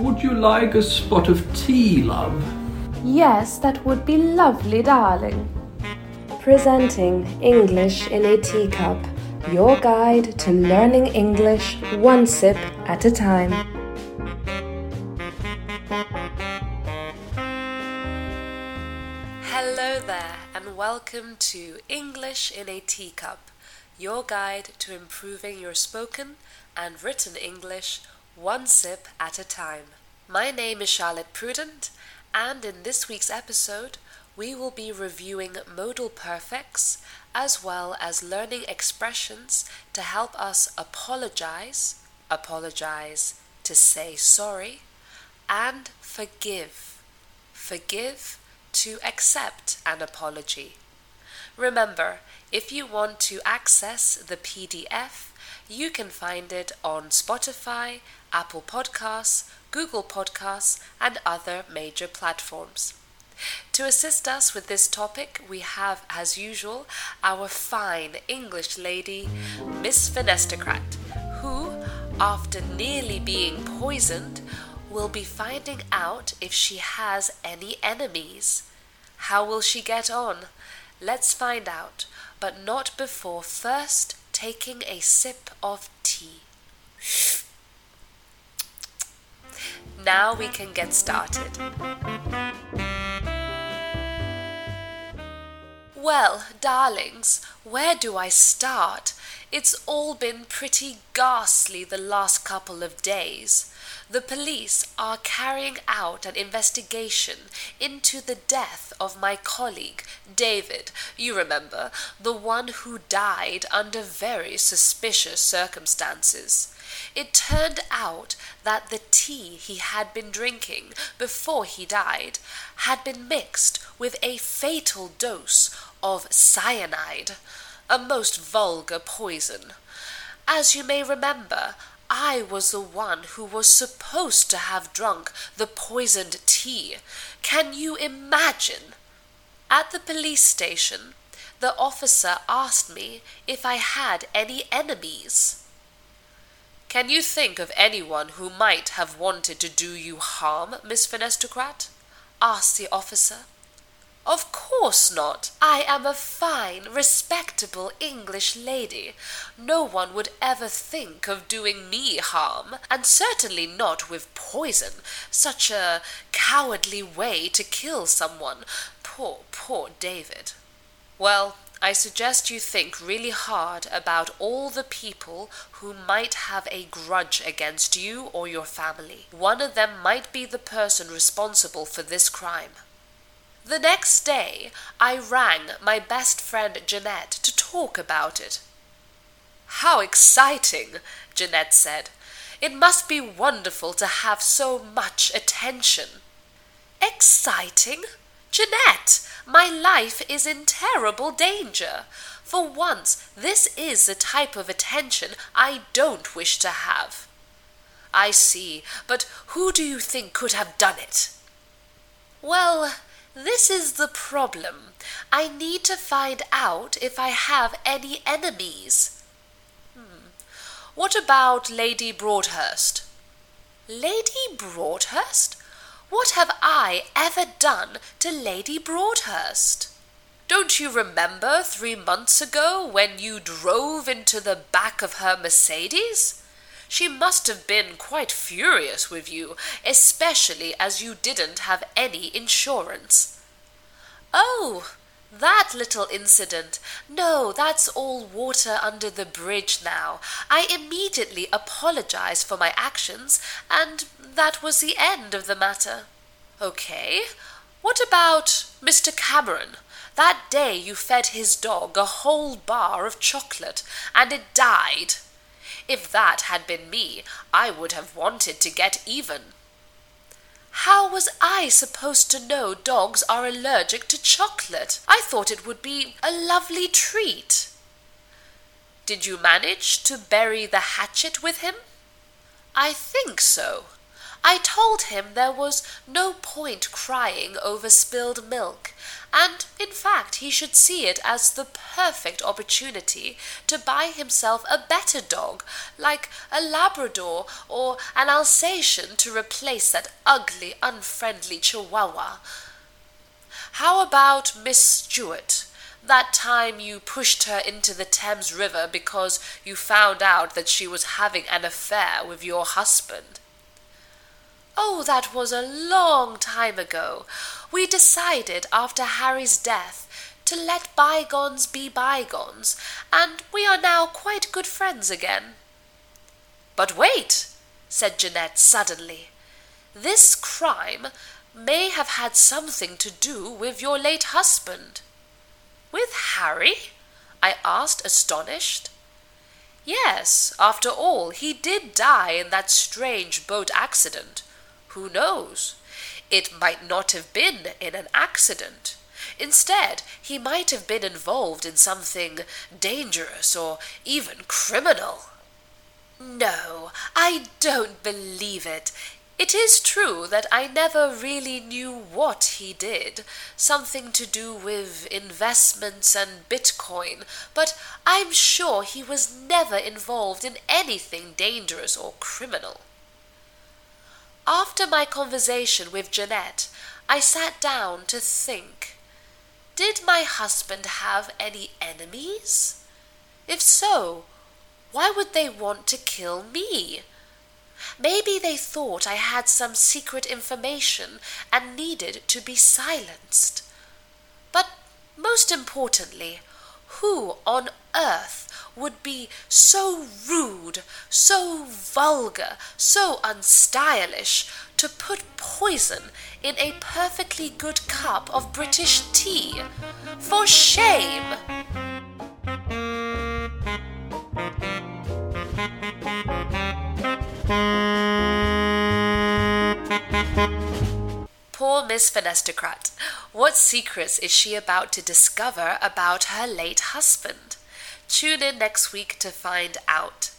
Would you like a spot of tea, love? Yes, that would be lovely, darling. Presenting English in a Teacup, your guide to learning English one sip at a time. Hello there, and welcome to English in a Teacup, your guide to improving your spoken and written English one sip at a time. My name is Charlotte Prudent, and in this week's episode, we will be reviewing modal perfects as well as learning expressions to help us apologize, apologize to say sorry, and forgive, forgive to accept an apology. Remember, if you want to access the PDF, you can find it on Spotify, Apple Podcasts, Google Podcasts, and other major platforms. To assist us with this topic, we have, as usual, our fine English lady, Miss Finestocrat, who, after nearly being poisoned, will be finding out if she has any enemies. How will she get on? Let's find out, but not before first taking a sip of tea. Now we can get started. Well, darlings, where do I start? It's all been pretty ghastly the last couple of days. The police are carrying out an investigation into the death of my colleague, David. You remember, the one who died under very suspicious circumstances. It turned out that the tea he had been drinking before he died had been mixed with a fatal dose of cyanide, a most vulgar poison. As you may remember, I was the one who was supposed to have drunk the poisoned tea. Can you imagine? At the police station, the officer asked me if I had any enemies. Can you think of anyone who might have wanted to do you harm, Miss Finestocrat? asked the officer. Of course not. I am a fine, respectable English lady. No one would ever think of doing me harm, and certainly not with poison. Such a cowardly way to kill someone. Poor, poor David. Well, I suggest you think really hard about all the people who might have a grudge against you or your family. One of them might be the person responsible for this crime. The next day, I rang my best friend Jeanette to talk about it. How exciting, Jeanette said. It must be wonderful to have so much attention. Exciting? Jeanette, my life is in terrible danger. For once, this is the type of attention I don't wish to have. I see, but who do you think could have done it? Well, this is the problem. I need to find out if I have any enemies. Hmm. What about Lady Broadhurst? Lady Broadhurst? What have I ever done to Lady Broadhurst? Don't you remember three months ago when you drove into the back of her Mercedes? She must have been quite furious with you, especially as you didn't have any insurance. Oh, that little incident. No, that's all water under the bridge now. I immediately apologized for my actions, and that was the end of the matter. Okay. What about Mr. Cameron? That day you fed his dog a whole bar of chocolate, and it died. If that had been me, I would have wanted to get even. How was I supposed to know dogs are allergic to chocolate? I thought it would be a lovely treat. Did you manage to bury the hatchet with him? I think so. I told him there was no point crying over spilled milk, and in fact he should see it as the perfect opportunity to buy himself a better dog, like a Labrador or an Alsatian, to replace that ugly, unfriendly Chihuahua. How about Miss Stuart? That time you pushed her into the Thames River because you found out that she was having an affair with your husband. Oh, that was a long time ago. We decided after Harry's death to let bygones be bygones, and we are now quite good friends again. But wait, said Jeanette suddenly. This crime may have had something to do with your late husband. With Harry? I asked, astonished. Yes, after all, he did die in that strange boat accident. Who knows? It might not have been in an accident. Instead, he might have been involved in something dangerous or even criminal. No, I don't believe it. It is true that I never really knew what he did, something to do with investments and Bitcoin, but I'm sure he was never involved in anything dangerous or criminal. After my conversation with Jeanette, I sat down to think. Did my husband have any enemies? If so, why would they want to kill me? Maybe they thought I had some secret information and needed to be silenced. But most importantly, who on earth would be so rude, so vulgar, so unstylish to put poison in a perfectly good cup of British tea? For shame! Poor Miss Finestocrat. What secrets is she about to discover about her late husband? Tune in next week to find out.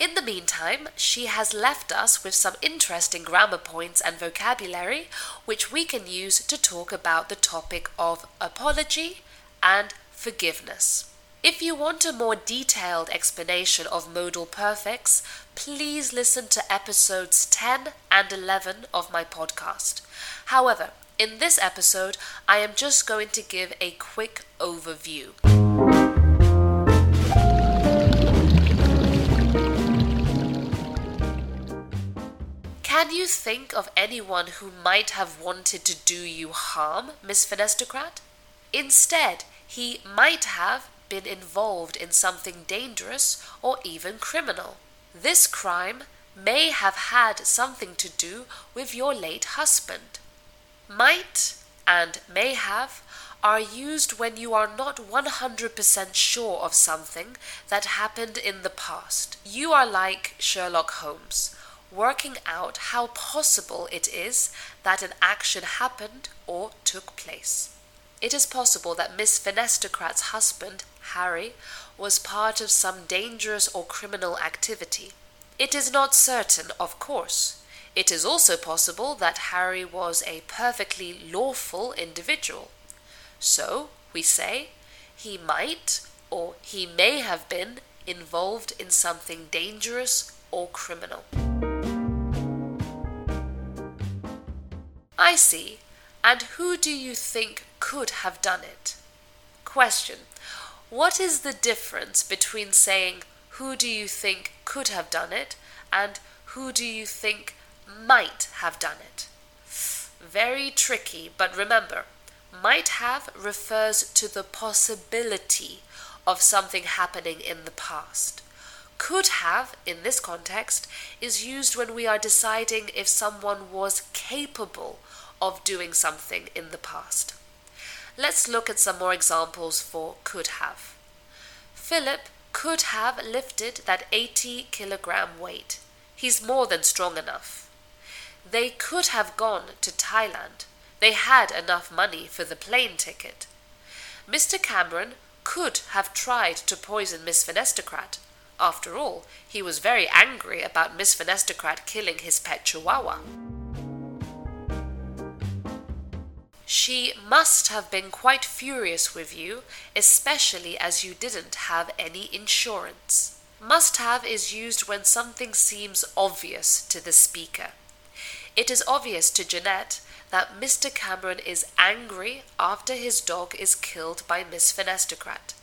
In the meantime, she has left us with some interesting grammar points and vocabulary which we can use to talk about the topic of apology and forgiveness. If you want a more detailed explanation of modal perfects, please listen to episodes 10 and 11 of my podcast. However, in this episode, I am just going to give a quick overview. Can you think of anyone who might have wanted to do you harm, Miss Finestocrat? Instead, he might have been involved in something dangerous or even criminal. This crime may have had something to do with your late husband. Might and may have are used when you are not 100% sure of something that happened in the past. You are like Sherlock Holmes, working out how possible it is that an action happened or took place. It is possible that Miss Finestocrat's husband, Harry, was part of some dangerous or criminal activity. It is not certain, of course. It is also possible that Harry was a perfectly lawful individual. So, we say, he might or he may have been involved in something dangerous or criminal. I see. And who do you think could have done it? Question. What is the difference between saying, who do you think could have done it, and who do you think might have done it? Very tricky, but remember, might have refers to the possibility of something happening in the past. Could have, in this context, is used when we are deciding if someone was capable of doing something in the past. Let's look at some more examples for could have. Philip could have lifted that 80 kilogram weight. He's more than strong enough. They could have gone to Thailand. They had enough money for the plane ticket. Mr. Cameron could have tried to poison Miss Finestocrat. After all, he was very angry about Miss Finestocrat killing his pet chihuahua. She must have been quite furious with you, especially as you didn't have any insurance. Must have is used when something seems obvious to the speaker. It is obvious to Jeanette that Mr. Cameron is angry after his dog is killed by Miss Finestocrat.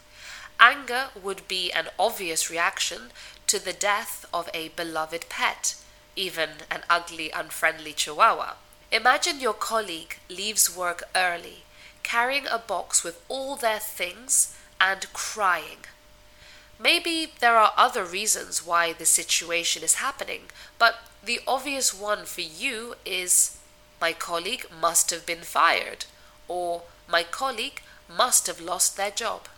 Anger would be an obvious reaction to the death of a beloved pet, even an ugly, unfriendly chihuahua. Imagine your colleague leaves work early, carrying a box with all their things and crying. Maybe there are other reasons why the situation is happening, but the obvious one for you is my colleague must have been fired, or my colleague must have lost their job.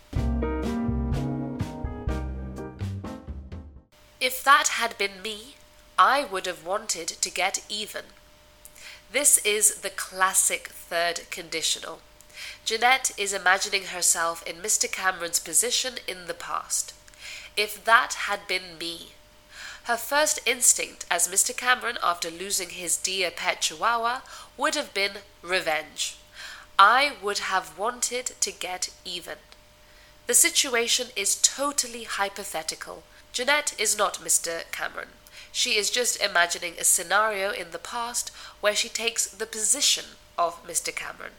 If that had been me, I would have wanted to get even. This is the classic third conditional. Jeanette is imagining herself in Mr. Cameron's position in the past. If that had been me, her first instinct as Mr. Cameron after losing his dear pet chihuahua would have been revenge. I would have wanted to get even. The situation is totally hypothetical. Jeanette is not Mr. Cameron. She is just imagining a scenario in the past where she takes the position of Mr. Cameron.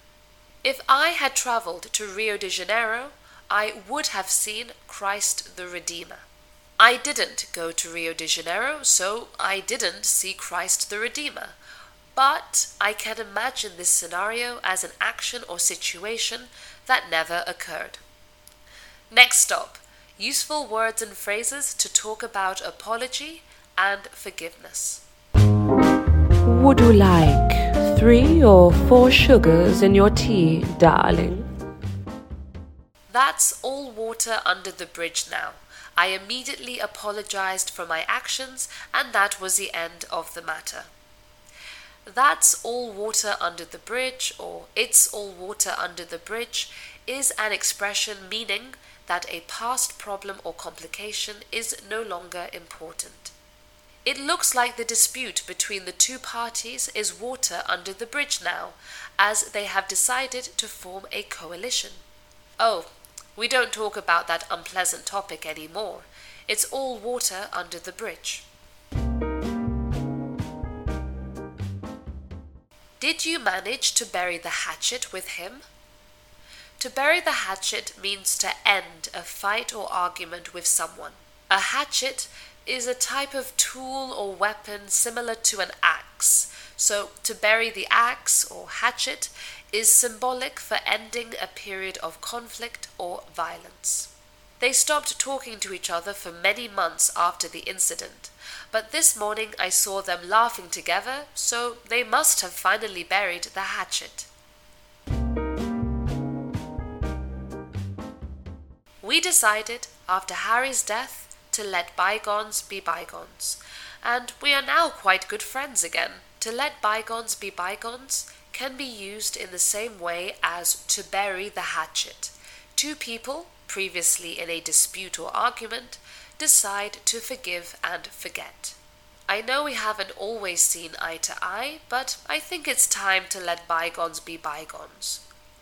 If I had traveled to Rio de Janeiro, I would have seen Christ the Redeemer. I didn't go to Rio de Janeiro, so I didn't see Christ the Redeemer. But I can imagine this scenario as an action or situation that never occurred. Next stop useful words and phrases to talk about apology and forgiveness. Would you like three or four sugars in your tea, darling? That's all water under the bridge now. I immediately apologized for my actions, and that was the end of the matter. That's all water under the bridge, or it's all water under the bridge, is an expression meaning that a past problem or complication is no longer important. It looks like the dispute between the two parties is water under the bridge now, as they have decided to form a coalition. Oh, we don't talk about that unpleasant topic any more. It's all water under the bridge. Did you manage to bury the hatchet with him? To bury the hatchet means to end a fight or argument with someone. A hatchet is a type of tool or weapon similar to an axe. So, to bury the axe or hatchet is symbolic for ending a period of conflict or violence. They stopped talking to each other for many months after the incident, but this morning I saw them laughing together, so they must have finally buried the hatchet. We decided, after Harry's death, to let bygones be bygones, and we are now quite good friends again. To let bygones be bygones can be used in the same way as to bury the hatchet. Two people, previously in a dispute or argument, decide to forgive and forget. I know we haven't always seen eye to eye, but I think it's time to let bygones be bygones.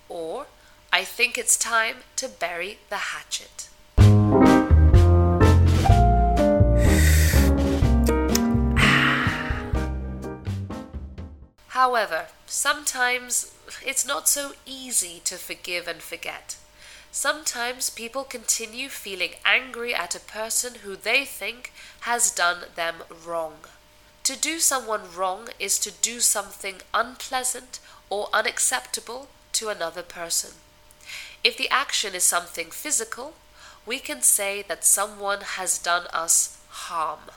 Or, I think it's time to bury the hatchet. However, sometimes it's not so easy to forgive and forget. Sometimes people continue feeling angry at a person who they think has done them wrong. To do someone wrong is to do something unpleasant or unacceptable to another person. If the action is something physical, we can say that someone has done us harm.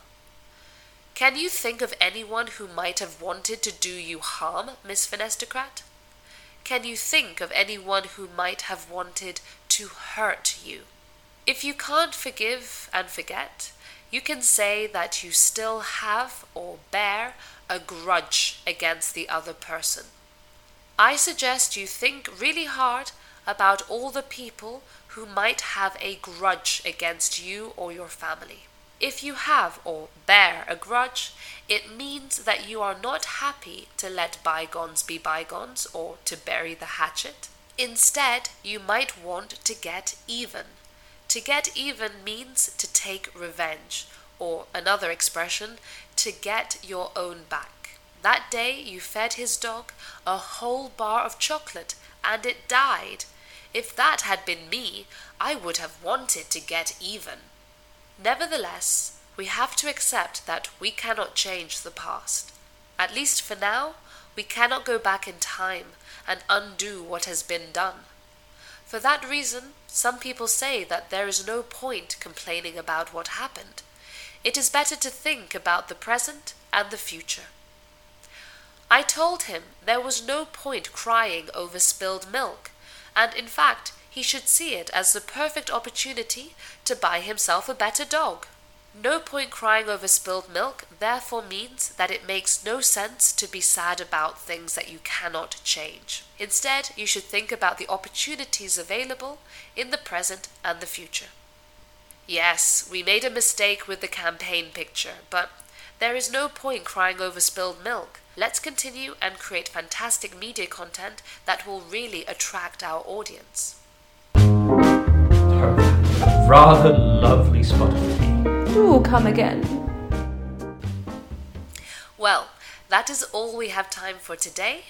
Can you think of anyone who might have wanted to do you harm, Miss Finestocrat? Can you think of anyone who might have wanted to hurt you? If you can't forgive and forget, you can say that you still have or bear a grudge against the other person. I suggest you think really hard about all the people who might have a grudge against you or your family. If you have or bear a grudge, it means that you are not happy to let bygones be bygones or to bury the hatchet. Instead, you might want to get even. To get even means to take revenge, or another expression, to get your own back. That day you fed his dog a whole bar of chocolate and it died. If that had been me, I would have wanted to get even. Nevertheless, we have to accept that we cannot change the past. At least for now, we cannot go back in time and undo what has been done. For that reason, some people say that there is no point complaining about what happened. It is better to think about the present and the future. I told him there was no point crying over spilled milk, and in fact, he should see it as the perfect opportunity to buy himself a better dog. No point crying over spilled milk therefore means that it makes no sense to be sad about things that you cannot change. Instead, you should think about the opportunities available in the present and the future. Yes, we made a mistake with the campaign picture, but there is no point crying over spilled milk. Let's continue and create fantastic media content that will really attract our audience. Rather lovely spot of tea. Do come again. Well, that is all we have time for today.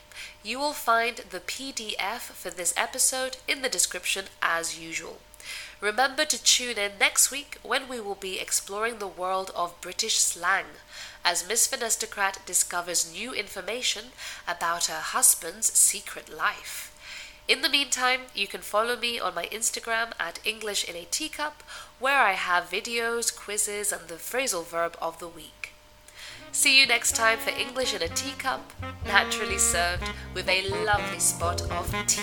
You will find the PDF for this episode in the description as usual. Remember to tune in next week when we will be exploring the world of British slang as Miss Finestocrat discovers new information about her husband's secret life. In the meantime, you can follow me on my Instagram at English in a Teacup, where I have videos, quizzes, and the phrasal verb of the week. See you next time for English in a Teacup, naturally served with a lovely spot of tea.